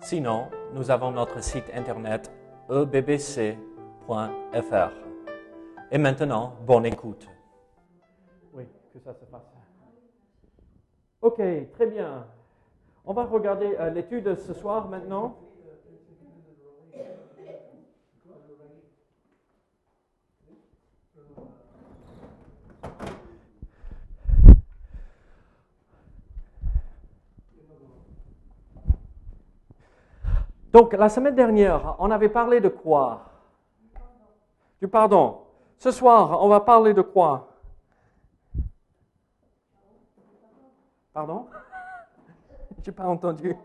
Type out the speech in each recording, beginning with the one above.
Sinon, nous avons notre site internet ebbc.fr. Et maintenant, bonne écoute. Oui, que ça se passe. Ok, très bien. On va regarder euh, l'étude ce soir maintenant. Donc, la semaine dernière, on avait parlé de quoi? Du pardon. Ce soir, on va parler de quoi? Pardon? J'ai pas entendu.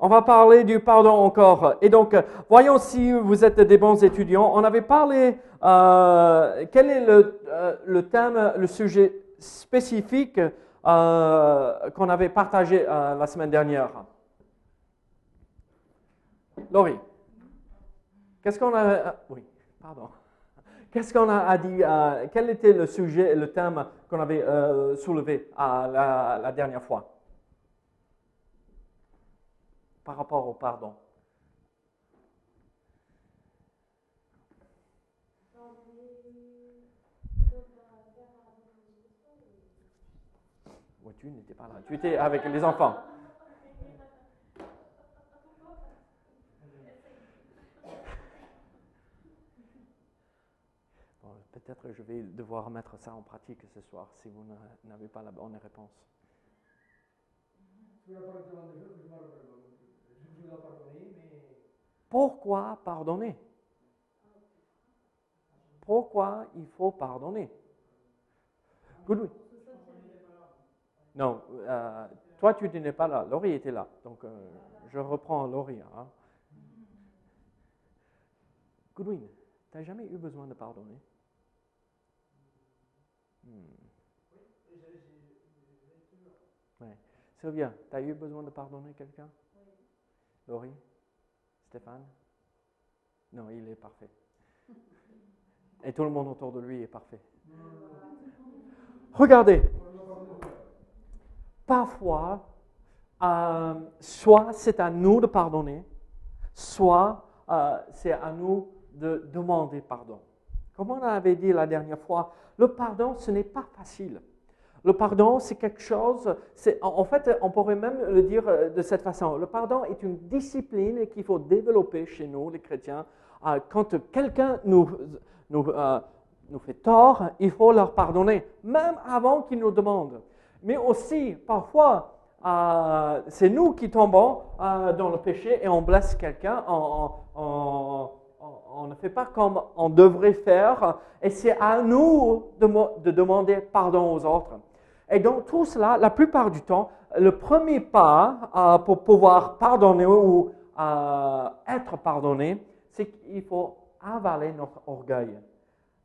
On va parler du pardon encore. Et donc, voyons si vous êtes des bons étudiants. On avait parlé, euh, quel est le, euh, le, thème, le sujet spécifique euh, qu'on avait partagé la semaine dernière Laurie, qu'est-ce qu'on a... A dit euh, Quel était le sujet, le thème qu'on avait euh, soulevé euh, la, la, dernière fois? Par rapport au pardon Oui, tu n'étais pas là. Tu étais avec les enfants. Peut-être que je vais devoir mettre ça en pratique ce soir si vous n'avez pas la bonne réponse. Pourquoi pardonner? Pourquoi il faut pardonner? Good. Non, euh, toi tu n'étais pas là, Laurie était là, donc euh, je reprends Laurie. Hein. Goodwin, tu n'as jamais eu besoin de pardonner? Hmm. Ouais. Sylvia, tu as eu besoin de pardonner quelqu'un? Oui. Laurie? Stéphane? Non, il est parfait. Et tout le monde autour de lui est parfait. Regardez. Parfois, euh, soit c'est à nous de pardonner, soit euh, c'est à nous de demander pardon. Comme on avait dit la dernière fois, le pardon, ce n'est pas facile. Le pardon, c'est quelque chose, en fait, on pourrait même le dire euh, de cette façon. Le pardon est une discipline qu'il faut développer chez nous, les chrétiens. Euh, quand quelqu'un nous, nous, euh, nous fait tort, il faut leur pardonner, même avant qu'ils nous demandent. Mais aussi, parfois, c'est nous qui tombons dans le péché et on blesse quelqu'un en, en on ne fait pas comme on devrait faire, et c'est à nous de, demander pardon aux autres. Et donc tout cela, la plupart du temps, le premier pas euh, pour pouvoir pardonner ou euh, être pardonné, c'est qu'il faut avaler notre orgueil.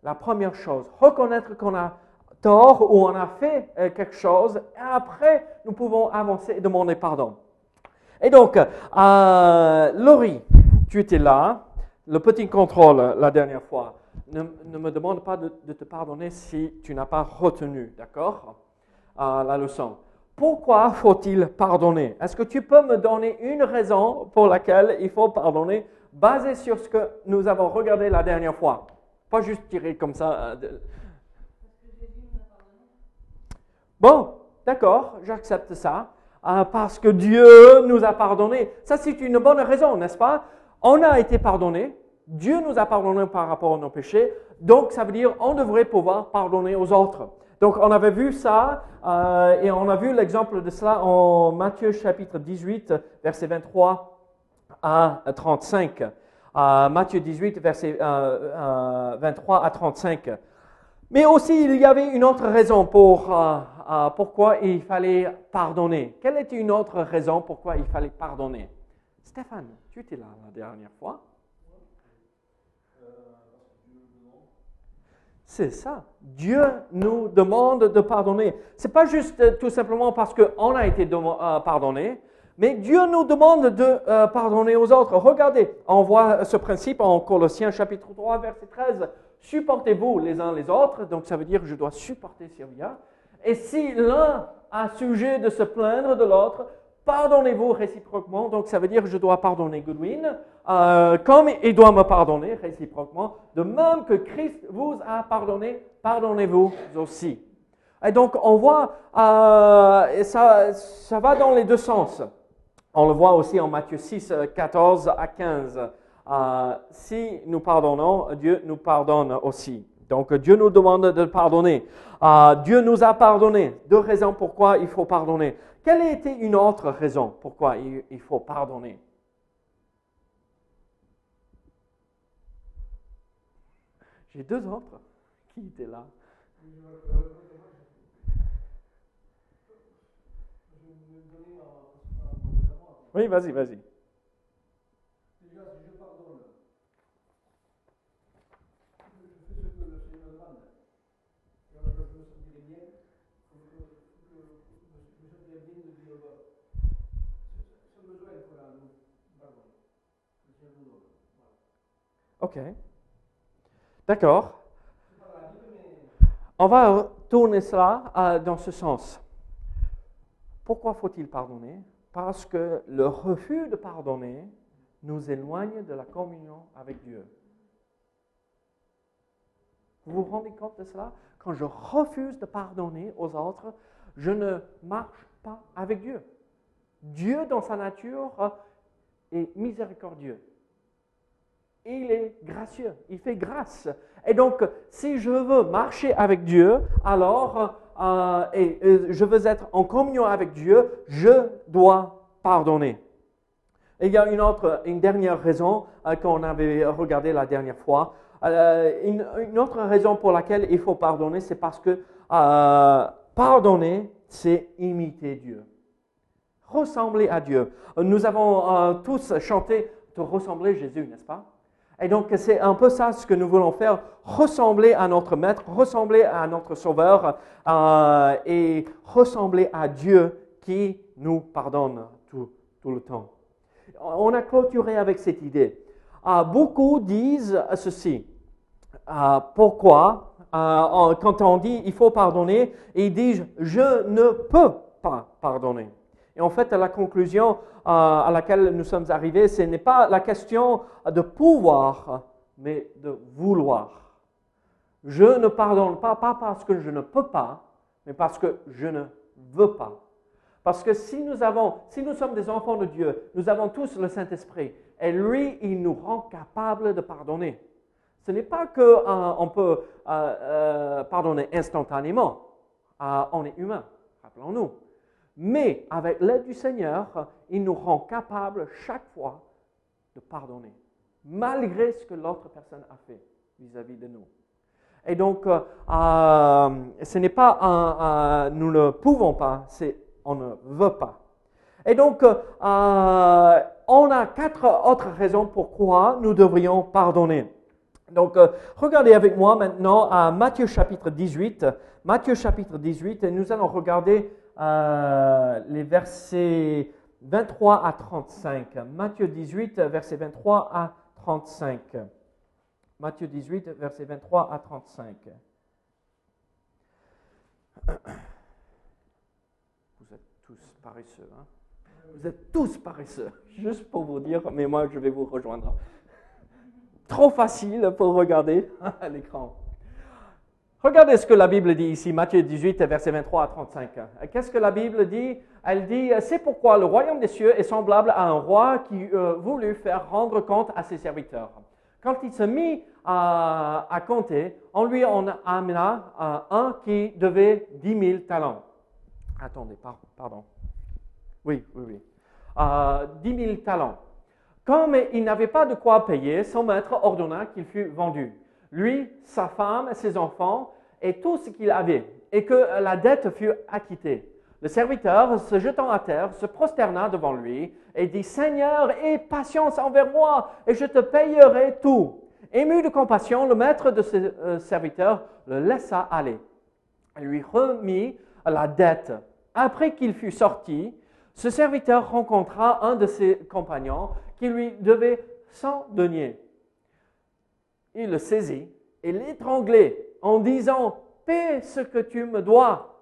La première chose, reconnaître qu'on a tort ou on a fait euh, quelque chose, et après, nous pouvons avancer et demander pardon. Et donc, Laurie, tu étais là, le petit contrôle la dernière fois. Ne, me demande pas de, te pardonner si tu n'as pas retenu, d'accord, euh, la leçon. Pourquoi faut-il pardonner? Est-ce que tu peux me donner une raison pour laquelle il faut pardonner, basée sur ce que nous avons regardé la dernière fois? Pas juste tirer comme ça. Euh, bon, d'accord, j'accepte ça. Euh, parce que Dieu nous a pardonné. Ça, c'est une bonne raison, n'est-ce pas? On a été pardonné, Dieu nous a pardonné par rapport à nos péchés, donc ça veut dire on devrait pouvoir pardonner aux autres. Donc on avait vu ça euh, et on a vu l'exemple de cela en Matthieu chapitre 18, verset 23 à 35. Euh, Matthieu 18, verset 23 à 35. Mais aussi, il y avait une autre raison pour euh, pourquoi il fallait pardonner. Quelle était une autre raison pourquoi il fallait pardonner? Stéphane, tu là la dernière fois. C'est ça. Dieu nous demande de pardonner. Ce n'est pas juste euh, tout simplement parce qu'on a été euh, pardonné, mais Dieu nous demande de euh, pardonner aux autres. Regardez, on voit ce principe en Colossiens chapitre 3, verset 13. Supportez-vous les uns les autres. Donc ça veut dire je dois supporter Sylvia. Et si l'un a sujet de se plaindre de l'autre, pardonnez-vous réciproquement. Donc ça veut dire que je dois pardonner Goodwin, euh, comme il doit me pardonner réciproquement. De même que Christ vous a pardonné, pardonnez-vous aussi. Et donc on voit, euh, ça, va dans les deux sens. On le voit aussi en Matthieu 6, 14 à 15. Euh, si nous pardonnons, Dieu nous pardonne aussi. Donc Dieu nous demande de pardonner. Euh, Dieu nous a pardonné. Deux raisons pourquoi il faut pardonner. Quelle était une autre raison pourquoi il, faut pardonner? J'ai deux autres qui étaient là. Oui, vas-y, vas-y. Ok. D'accord. On va tourner cela euh, dans ce sens. Pourquoi faut-il pardonner? Parce que le refus de pardonner nous éloigne de la communion avec Dieu. Vous vous rendez compte de cela? Quand je refuse de pardonner aux autres, je ne marche pas avec Dieu. Dieu, dans sa nature, est miséricordieux il est gracieux, il fait grâce. Et donc, si je veux marcher avec Dieu, alors, euh, et, je veux être en communion avec Dieu, je dois pardonner. il y a une autre, une dernière raison euh, qu'on avait regardé la dernière fois. Euh, une, autre raison pour laquelle il faut pardonner, c'est parce que pardonner, c'est imiter Dieu. Ressembler à Dieu. Nous avons tous chanté de ressembler Jésus, n'est-ce pas? Et donc, c'est un peu ça ce que nous voulons faire, ressembler à notre Maître, ressembler à notre Sauveur euh, et ressembler à Dieu qui nous pardonne tout, le temps. On a clôturé avec cette idée. Euh, beaucoup disent ceci. Euh, pourquoi? Quand on dit il faut pardonner, ils disent je ne peux pas pardonner. Et en fait, la conclusion euh, à laquelle nous sommes arrivés, ce n'est pas la question de pouvoir, mais de vouloir. Je ne pardonne pas, pas parce que je ne peux pas, mais parce que je ne veux pas. Parce que si nous avons, si nous sommes des enfants de Dieu, nous avons tous le Saint-Esprit, et lui, il nous rend capables de pardonner. Ce n'est pas qu'on euh, peut euh, pardonner instantanément. on est humain, rappelons-nous. Mais avec l'aide du Seigneur, il nous rend capables chaque fois de pardonner, malgré ce que l'autre personne a fait vis-à-vis de nous. Et donc, euh, euh, ce n'est pas nous ne pouvons pas, c'est on ne veut pas. Et donc, euh, on a quatre autres raisons pourquoi nous devrions pardonner. Donc, regardez avec moi maintenant à Matthieu chapitre 18. Matthieu chapitre 18, et nous allons regarder euh, les versets 23 à 35. Matthieu 18, versets 23 à 35. Matthieu 18, versets 23 à 35. Vous êtes tous paresseux. Hein? Vous êtes tous paresseux. Juste pour vous dire, mais moi je vais vous rejoindre. Trop facile pour regarder à l'écran. Regardez ce que la Bible dit ici, Matthieu 18, versets 23 à 35. Qu'est-ce que la Bible dit? Elle dit, c'est pourquoi le royaume des cieux est semblable à un roi qui euh, voulut faire rendre compte à ses serviteurs. Quand il se mit à, compter, on lui en amena euh, un qui devait 10 000 talents. Attendez, pardon. Oui, oui, oui. Euh, 10 000 talents. Comme il n'avait pas de quoi payer, son maître ordonna qu'il fût vendu lui, sa femme, ses enfants et tout ce qu'il avait, et que la dette fut acquittée. Le serviteur, se jetant à terre, se prosterna devant lui et dit, Seigneur, aie patience envers moi et je te payerai tout. Ému de compassion, le maître de ce euh, serviteur le laissa aller. Il lui remit la dette. Après qu'il fut sorti, ce serviteur rencontra un de ses compagnons qui lui devait 100 deniers. Il le saisit et l'étranglait en disant Paie ce que tu me dois.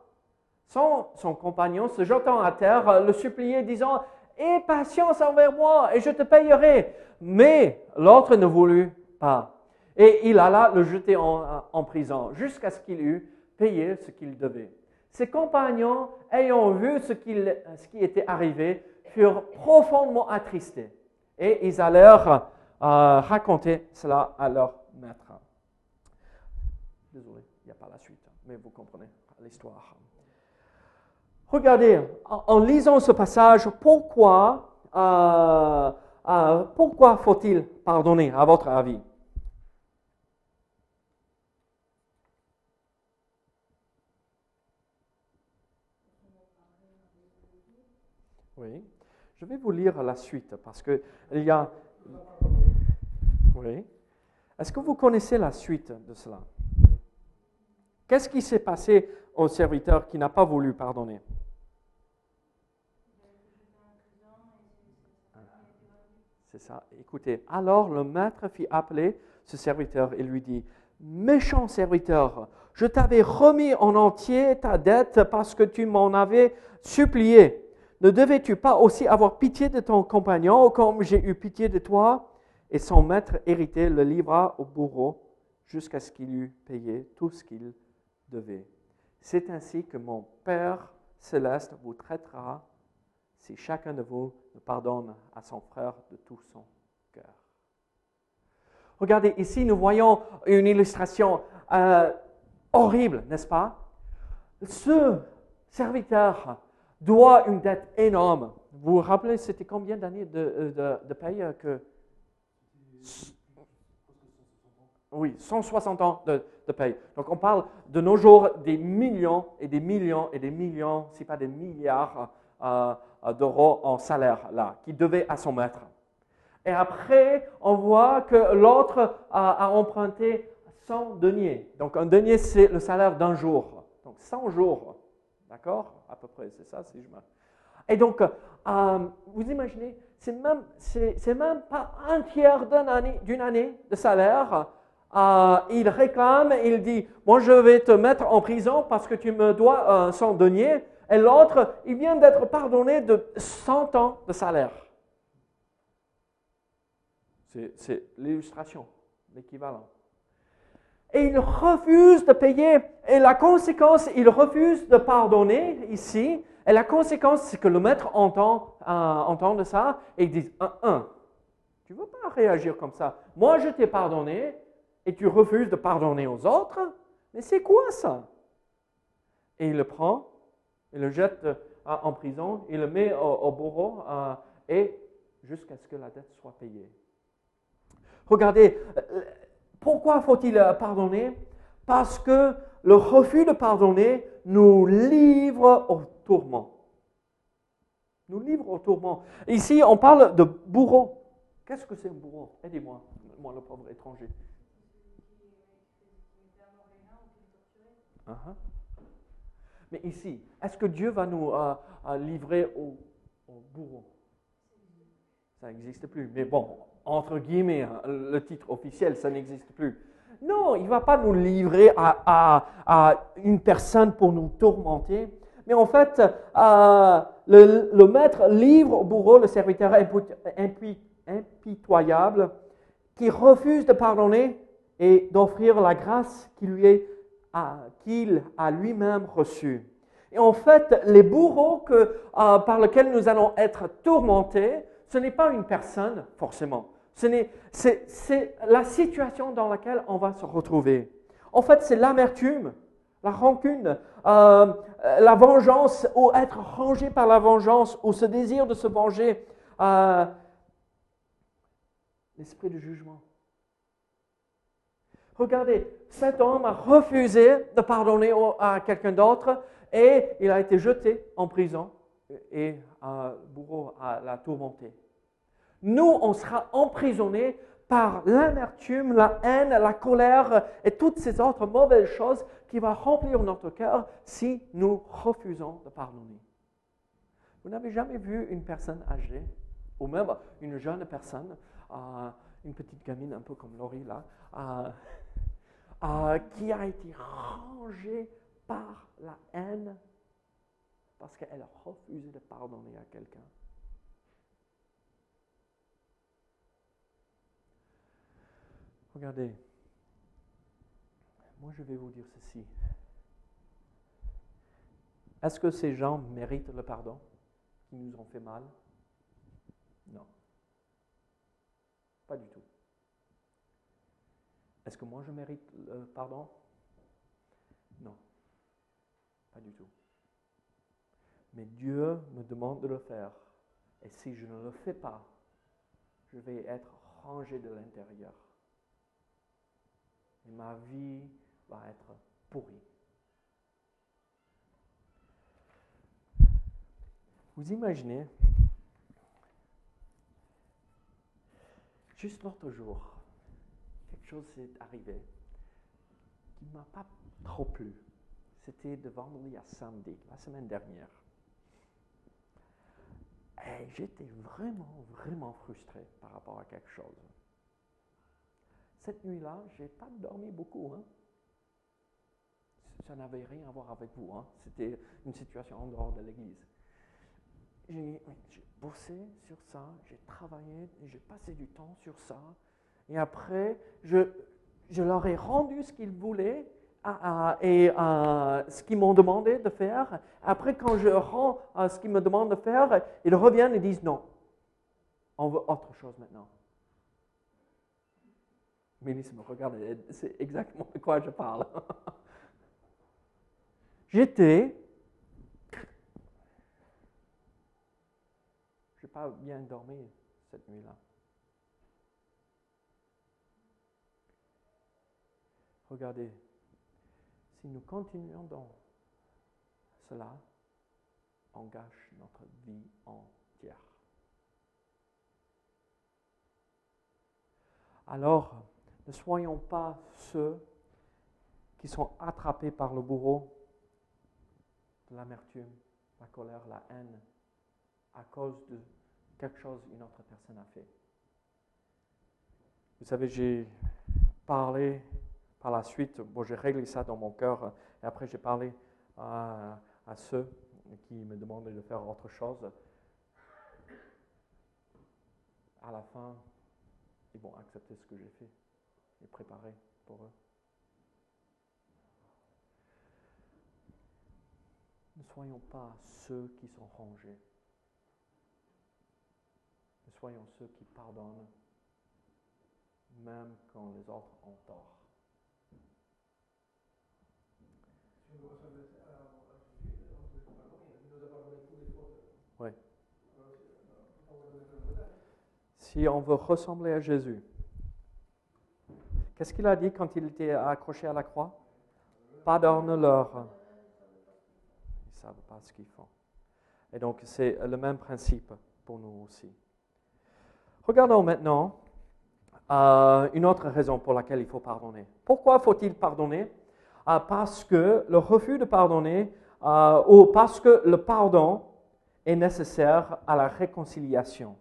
Son, compagnon, se jetant à terre, le suppliait, disant Aie patience envers moi et je te payerai. Mais l'autre ne voulut pas. Et il alla le jeter en, prison jusqu'à ce qu'il eût payé ce qu'il devait. Ses compagnons, ayant vu ce, qui était arrivé, furent profondément attristés. Et ils allèrent euh, raconter cela à leur maître. Désolé, il n'y a pas la suite, mais vous comprenez l'histoire. Regardez, en, lisant ce passage, pourquoi, euh, euh, pourquoi faut-il pardonner, à votre avis? Oui. Je vais vous lire la suite parce que il y a. Oui. Est-ce que vous connaissez la suite de cela? Qu'est-ce qui s'est passé au serviteur qui n'a pas voulu pardonner? C'est ça. Écoutez, alors le maître fit appeler ce serviteur et lui dit, Méchant serviteur, je t'avais remis en entier ta dette parce que tu m'en avais supplié. Ne devais-tu pas aussi avoir pitié de ton compagnon comme j'ai eu pitié de toi? Et son maître hérité le livra au bourreau jusqu'à ce qu'il eût payé tout ce qu'il devait. C'est ainsi que mon Père céleste vous traitera si chacun de vous pardonne à son frère de tout son cœur. Regardez, ici nous voyons une illustration euh, horrible, n'est-ce pas? Ce serviteur doit une dette énorme. Vous vous rappelez, c'était combien d'années de, euh, de, paye que... Oui, 160 ans de, de, paye. Donc on parle de nos jours des millions et des millions et des millions, si pas des milliards euh, d'euros en salaire là, qui devait à son maître. Et après, on voit que l'autre a, a, emprunté 100 deniers. Donc un denier, c'est le salaire d'un jour. Donc 100 jours. D'accord? À peu près, c'est ça, si je me... Et donc, euh, vous imaginez, c'est même, c'est, même pas un tiers d'une année, de salaire. Euh, il réclame, il dit, moi je vais te mettre en prison parce que tu me dois un cent deniers. Et l'autre, il vient d'être pardonné de 100 ans de salaire. C'est l'illustration, l'équivalent et il refuse de payer. Et la conséquence, il refuse de pardonner ici. Et la conséquence, c'est que le maître entend, euh, entend de ça et il dit, un, un, tu ne veux pas réagir comme ça. Moi, je t'ai pardonné et tu refuses de pardonner aux autres. Mais c'est quoi ça? Et il le prend, il le jette euh, en prison, il le met au, bourreau euh, et jusqu'à ce que la dette soit payée. Regardez, pourquoi faut-il pardonner? Parce que le refus de pardonner nous livre au tourment. Nous livre au tourment. Ici, on parle de bourreau. Qu'est-ce que c'est un bourreau? Aidez-moi, moi le pauvre étranger. Uh-huh. Mais ici, est-ce que Dieu va nous euh, euh, livrer au, au bourreau? Ça n'existe plus. Mais bon, entre guillemets, hein, le titre officiel, ça n'existe plus. Non, il ne va pas nous livrer à, une personne pour nous tourmenter. Mais en fait, euh, le, maître livre au bourreau le serviteur impitoyable qui refuse de pardonner et d'offrir la grâce qu'il a lui-même reçue. Et en fait, les bourreaux euh, par lesquels nous allons être tourmentés, ce n'est pas une personne, forcément. C'est la situation dans laquelle on va se retrouver. En fait, c'est l'amertume, la rancune, euh, la vengeance, ou être rangé par la vengeance, ou ce désir de se venger, euh, l'esprit de jugement. Regardez, cet homme a refusé de pardonner à quelqu'un d'autre et il a été jeté en prison et un bourreau l'a tourmenté. Nous, on sera emprisonnés par l'amertume, la haine, la colère et toutes ces autres mauvaises choses qui vont remplir notre cœur si nous refusons de pardonner. Vous n'avez jamais vu une personne âgée, ou même une jeune personne, euh, une petite gamine un peu comme Laurie là, euh, euh, qui a été rangée par la haine parce qu'elle a refusé de pardonner à quelqu'un. Regardez, moi je vais vous dire ceci. Est-ce que ces gens méritent le pardon qui nous ont fait mal? Non. Pas du tout. Est-ce que moi je mérite le pardon? Non. Pas du tout. Mais Dieu me demande de le faire. Et si je ne le fais pas, je vais être rangé de l'intérieur. Et ma vie va être pourrie. Vous imaginez, juste l'autre jour, quelque chose s'est arrivé qui ne m'a pas trop plu. C'était de vendredi à samedi, la semaine dernière. Et j'étais vraiment, vraiment frustré par rapport à quelque chose. Cette nuit-là, je n'ai pas dormi beaucoup. Hein. Ça n'avait rien à voir avec vous. Hein. C'était une situation en dehors de l'église. J'ai bossé sur ça, j'ai travaillé, j'ai passé du temps sur ça. Et après, je, je leur ai rendu ce qu'ils voulaient et ce qu'ils m'ont demandé de faire. Après, quand je rends ce qu'ils me demandent de faire, ils reviennent et disent non. On veut autre chose maintenant. Mélisse me regarde, c'est exactement de quoi je parle. J'étais. Je n'ai pas bien dormi cette nuit-là. Regardez, si nous continuons dans cela, on gâche notre vie entière. Alors, ne soyons pas ceux qui sont attrapés par le bourreau de l'amertume, la colère, la haine, à cause de quelque chose qu'une autre personne a fait. Vous savez, j'ai parlé par la suite, bon, j'ai réglé ça dans mon cœur, et après j'ai parlé à, à ceux qui me demandaient de faire autre chose. À la fin, ils vont accepter ce que j'ai fait et préparer pour eux. Ne soyons pas ceux qui sont rangés. Ne soyons ceux qui pardonnent, même quand les autres ont tort. Oui. Si on veut ressembler à Jésus, qu'est-ce qu'il a dit quand il était accroché à la croix? Pardonne-leur. Ils ne savent pas ce qu'ils font. Et donc, c'est le même principe pour nous aussi. Regardons maintenant euh, une autre raison pour laquelle il faut pardonner. Pourquoi faut-il pardonner? Euh, parce que le refus de pardonner euh, ou parce que le pardon est nécessaire à la réconciliation.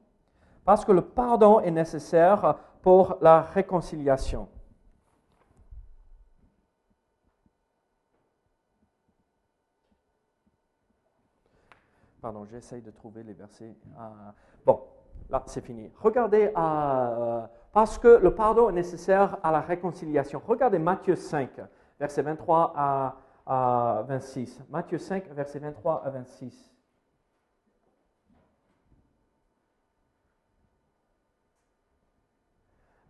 Parce que le pardon est nécessaire pour la réconciliation. Pardon, j'essaye de trouver les versets. Euh, bon, là, c'est fini. Regardez, parce que le pardon est nécessaire à la réconciliation. Regardez Matthieu 5 versets 23 à, 26. Matthieu 5, versets 23 à 26.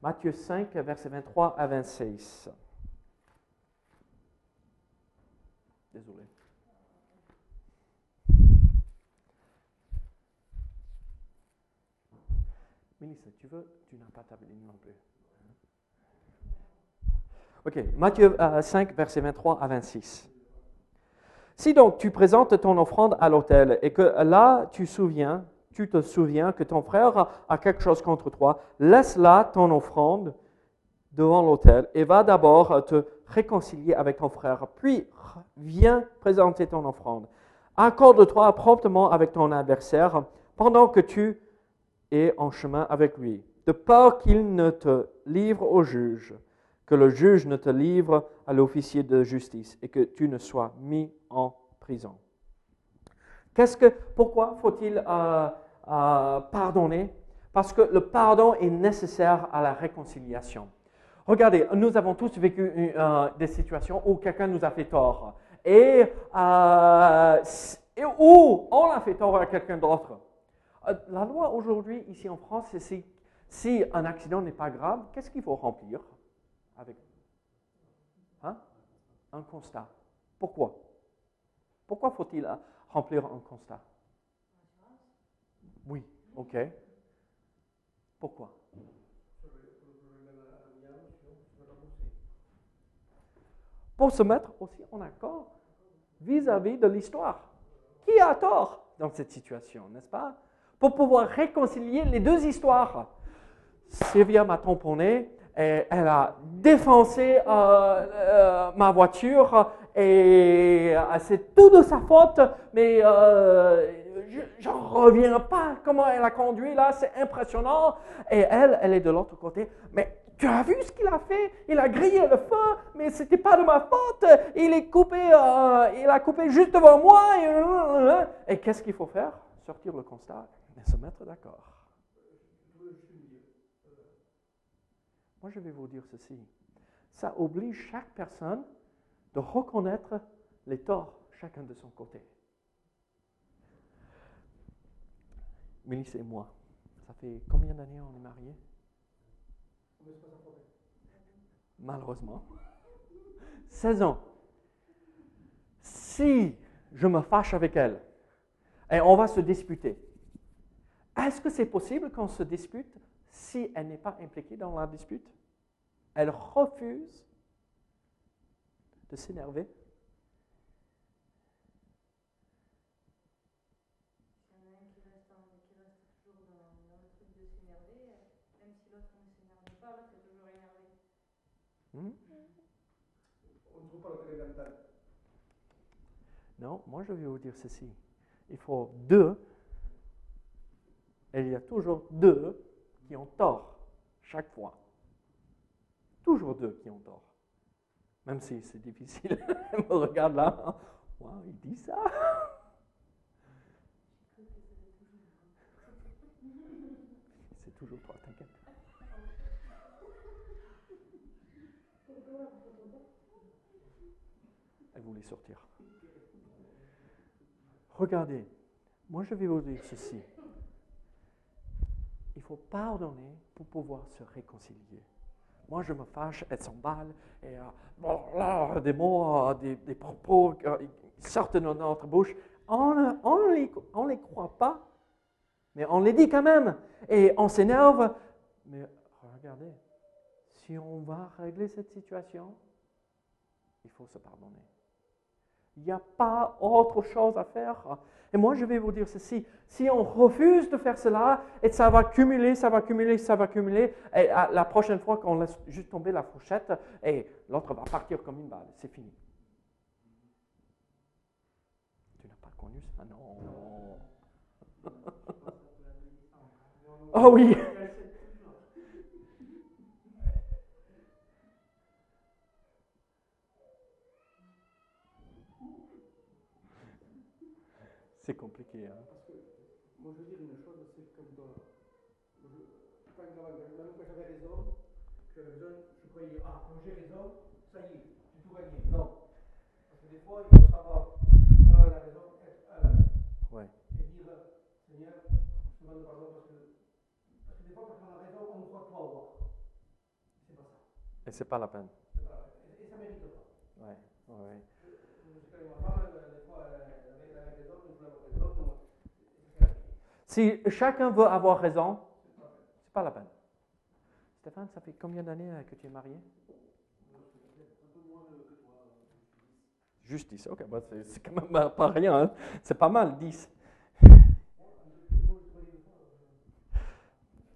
Matthieu 5, versets 23 à 26. Désolé. Tu veux Tu n'as pas ta non plus. Ok, Matthieu 5, euh, versets 23 à 26. Si donc tu présentes ton offrande à l'autel et que là tu souviens, tu te souviens que ton frère a quelque chose contre toi, laisse là ton offrande devant l'autel et va d'abord te réconcilier avec ton frère, puis viens présenter ton offrande. Accorde-toi promptement avec ton adversaire pendant que tu es en chemin avec lui, de peur qu'il ne te livre au juge, que le juge ne te livre à l'officier de justice et que tu ne sois mis en prison. Qu'est-ce que, pourquoi faut-il euh, euh, pardonner? Parce que le pardon est nécessaire à la réconciliation. Regardez, nous avons tous vécu euh, des situations où quelqu'un nous a fait tort et, et où on a fait tort à quelqu'un d'autre. La loi aujourd'hui, ici en France, c'est si un accident n'est pas grave, qu'est-ce qu'il faut remplir avec hein? un constat Pourquoi? Pourquoi faut-il remplir un constat? Oui, ok. Pourquoi? Pour se mettre aussi en accord vis-à-vis de l'histoire. Qui a tort dans cette situation, n'est-ce pas? Pour pouvoir réconcilier les deux histoires. Sylvia m'a tamponné, et elle a défoncé euh, euh, ma voiture et euh, c'est tout de sa faute, mais je n'en reviens pas comment elle a conduit là, c'est impressionnant. Et elle, elle est de l'autre côté, mais tu as vu ce qu'il a fait? Il a grillé le feu, mais ce n'était pas de ma faute. Il est coupé, il a coupé juste devant moi. Et qu'est-ce qu'il faut faire? Sortir le constat et se mettre d'accord. Moi, je vais vous dire ceci. Ça oblige chaque personne de reconnaître les torts, chacun de son côté. Mélisse et moi, ça fait combien d'années on est mariés? Malheureusement. 16 ans. Si je me fâche avec elle et on va se disputer, est-ce que c'est possible qu'on se dispute si elle n'est pas impliquée dans la dispute, elle refuse de s'énerver. Hmm? Non, moi je vais vous dire ceci. Il faut deux, et il y a toujours deux qui ont tort chaque fois. Toujours deux qui ont tort. Même si c'est difficile. me regarde là. il dit ça. C'est toujours toi, t'inquiète. Elle voulait sortir. Regardez, moi je vais vous dire ceci faut pardonner pour pouvoir se réconcilier. Moi, je me fâche, elle s'emballe, et euh, des mots, euh, des, propos euh, sortent de notre bouche. On ne les, on les croit pas, mais on les dit quand même. Et on s'énerve. Mais regardez, si on va régler cette situation, il faut se pardonner. Il n'y a pas autre chose à faire. Et moi, je vais vous dire ceci. Si on refuse de faire cela, et ça va cumuler, ça va cumuler, ça va cumuler, et la prochaine fois qu'on laisse juste tomber la fourchette, et l'autre va partir comme une balle. C'est fini. Tu n'as pas connu ça? Non. oh oui. C'est compliqué. Hein? Parce que, moi je veux dire une chose, c'est comme dans. Je, quand, j'avais raison, j'avais raison, je croyais, ah, quand j'ai raison, ça y est, j'ai tout gagné. Non. Parce que des fois, il faut savoir avoir la raison euh, ouais. et dire, Seigneur, je te demande pardon parce que, parce que des fois, quand on a raison, on ne croit pas avoir. C'est pas ça. Et c'est pas la peine. C'est pas la peine. Et, et ça mérite pas. Ouais, ouais. Si chacun veut avoir raison, c'est pas la peine. Stéphane, ça fait combien d'années euh, que tu es marié? Juste 10. Ok, bah, c'est quand même pas rien. hein. C'est pas mal, 10.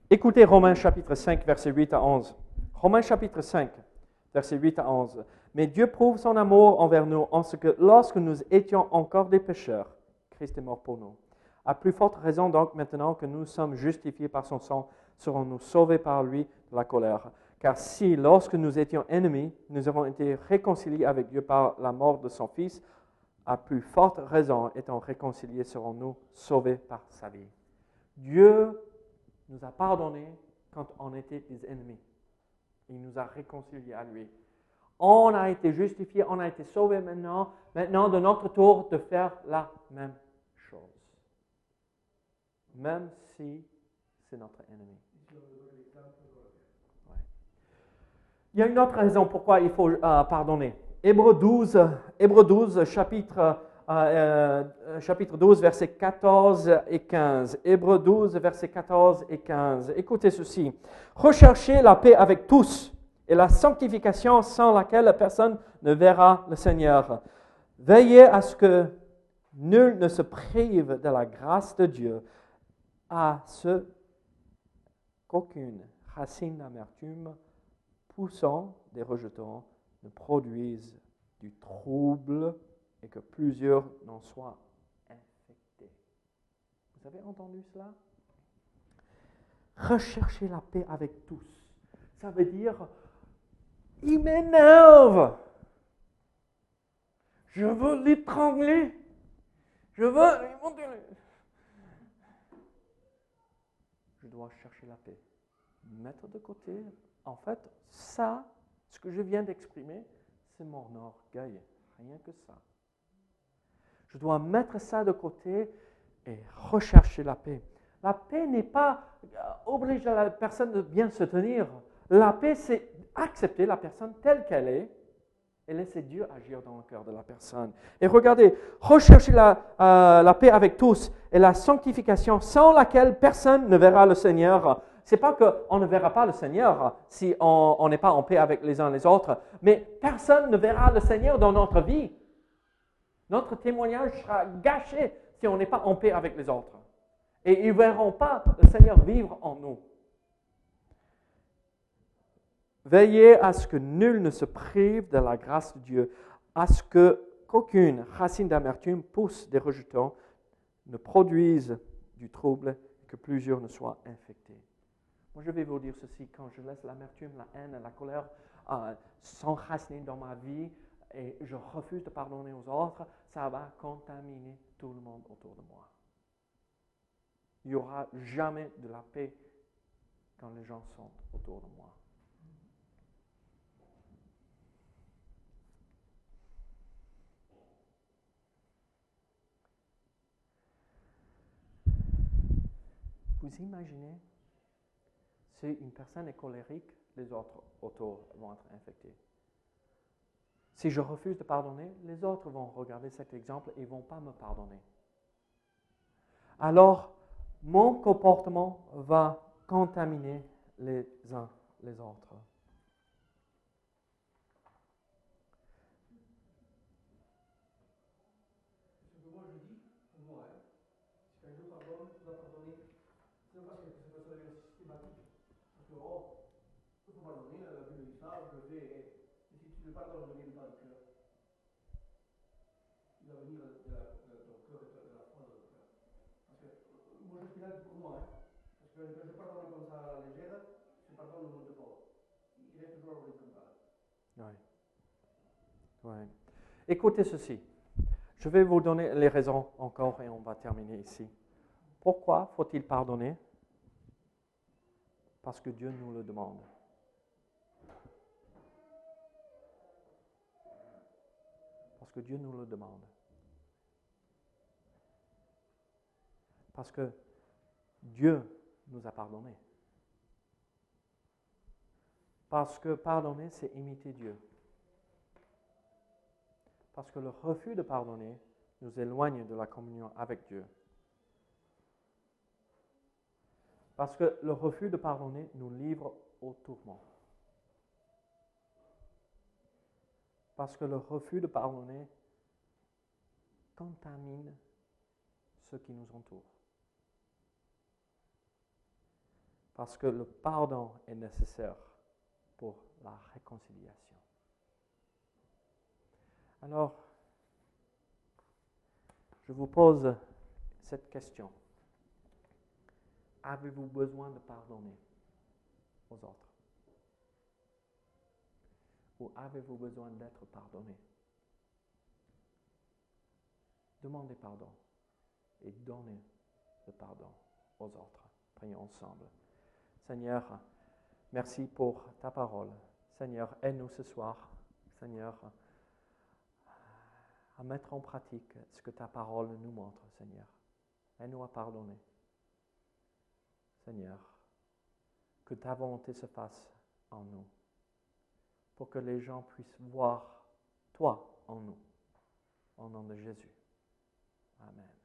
Écoutez Romains chapitre 5, verset 8 à 11. Romains chapitre 5, verset 8 à 11. Mais Dieu prouve son amour envers nous en ce que lorsque nous étions encore des pécheurs, Christ est mort pour nous. À plus forte raison donc maintenant que nous sommes justifiés par son sang, serons-nous sauvés par lui de la colère. Car si, lorsque nous étions ennemis, nous avons été réconciliés avec Dieu par la mort de son Fils, à plus forte raison, étant réconciliés, serons-nous sauvés par sa vie. Dieu nous a pardonnés quand on était des ennemis. Il nous a réconciliés à lui. On a été justifiés, on a été sauvés maintenant. Maintenant, de notre tour, de faire la même. Même si c'est notre ennemi. Il y a une autre raison pourquoi il faut euh, pardonner. Hébreu 12, Hébreux 12 chapitre, euh, euh, chapitre 12, versets 14 et 15. Hébreu 12, versets 14 et 15. Écoutez ceci. Recherchez la paix avec tous et la sanctification sans laquelle personne ne verra le Seigneur. Veillez à ce que nul ne se prive de la grâce de Dieu, à ce qu'aucune racine d'amertume poussant des rejetons ne produise du trouble et que plusieurs n'en soient infectés. Vous avez entendu cela? Recherchez la paix avec tous. Ça veut dire, il m'énerve. Je veux l'étrangler. Je veux dois chercher la paix. Mettre de côté, en fait, ça, ce que je viens d'exprimer, c'est mon orgueil. Rien que ça. Je dois mettre ça de côté et rechercher la paix. La paix n'est pas euh, obliger la personne de bien se tenir. La paix, c'est accepter la personne telle qu'elle est et laisser Dieu agir dans le cœur de la personne. Et regardez, recherchez la, euh, la paix avec tous et la sanctification sans laquelle personne ne verra le Seigneur. C'est pas qu'on ne verra pas le Seigneur si on n'est pas en paix avec les uns les autres, mais personne ne verra le Seigneur dans notre vie. Notre témoignage sera gâché si on n'est pas en paix avec les autres. Et ils ne verront pas le Seigneur vivre en nous. Veillez à ce que nul ne se prive de la grâce de Dieu, à ce que qu'aucune racine d'amertume pousse des rejetons, ne produise du trouble, et que plusieurs ne soient infectés. Moi, je vais vous dire ceci, quand je laisse l'amertume, la haine, la colère euh, s'enraciner dans ma vie et je refuse de pardonner aux autres, ça va contaminer tout le monde autour de moi. Il n'y aura jamais de la paix quand les gens sont autour de moi. Vous imaginez si une personne est colérique, les autres autour vont être infectés. Si je refuse de pardonner, les autres vont regarder cet exemple et ne vont pas me pardonner. Alors, mon comportement va contaminer les uns les autres. Ce que moi je dis, pour moi, hein, c'est quand je pardonne, je dois pardonner, c'est pas parce que c'est pas ça systématique. Parce que, oh, il faut pardonner, la Bible dit ça, je le fais, et, et si tu ne pardonnes, ne viens pas du cœur. Il va venir de, la, de ton cœur et de la foi de ton cœur. Parce que, euh, moi je suis là pour moi, hein. Parce que quand je pardonne comme ça à la légère, je pardonne le monde de pauvre. Écoutez ceci. Je vais vous donner les raisons encore et on va terminer ici. Pourquoi faut-il pardonner? Parce que Dieu nous le demande. Parce que Dieu nous le demande. Parce que Dieu nous a pardonné. Parce que pardonner, c'est imiter Dieu. Parce que le refus de pardonner nous éloigne de la communion avec Dieu. Parce que le refus de pardonner nous livre au tourment. Parce que le refus de pardonner contamine ceux qui nous entourent. Parce que le pardon est nécessaire pour la réconciliation. Alors, je vous pose cette question. Avez-vous besoin de pardonner aux autres? Ou avez-vous besoin d'être pardonné? Demandez pardon et donnez le pardon aux autres. Prions ensemble. Seigneur, merci pour ta parole. Seigneur, aide-nous ce soir. Seigneur, à mettre en pratique ce que ta parole nous montre, Seigneur. Aide-nous à pardonner. Seigneur, que ta volonté se fasse en nous, pour que les gens puissent voir toi en nous, au nom de Jésus. Amen.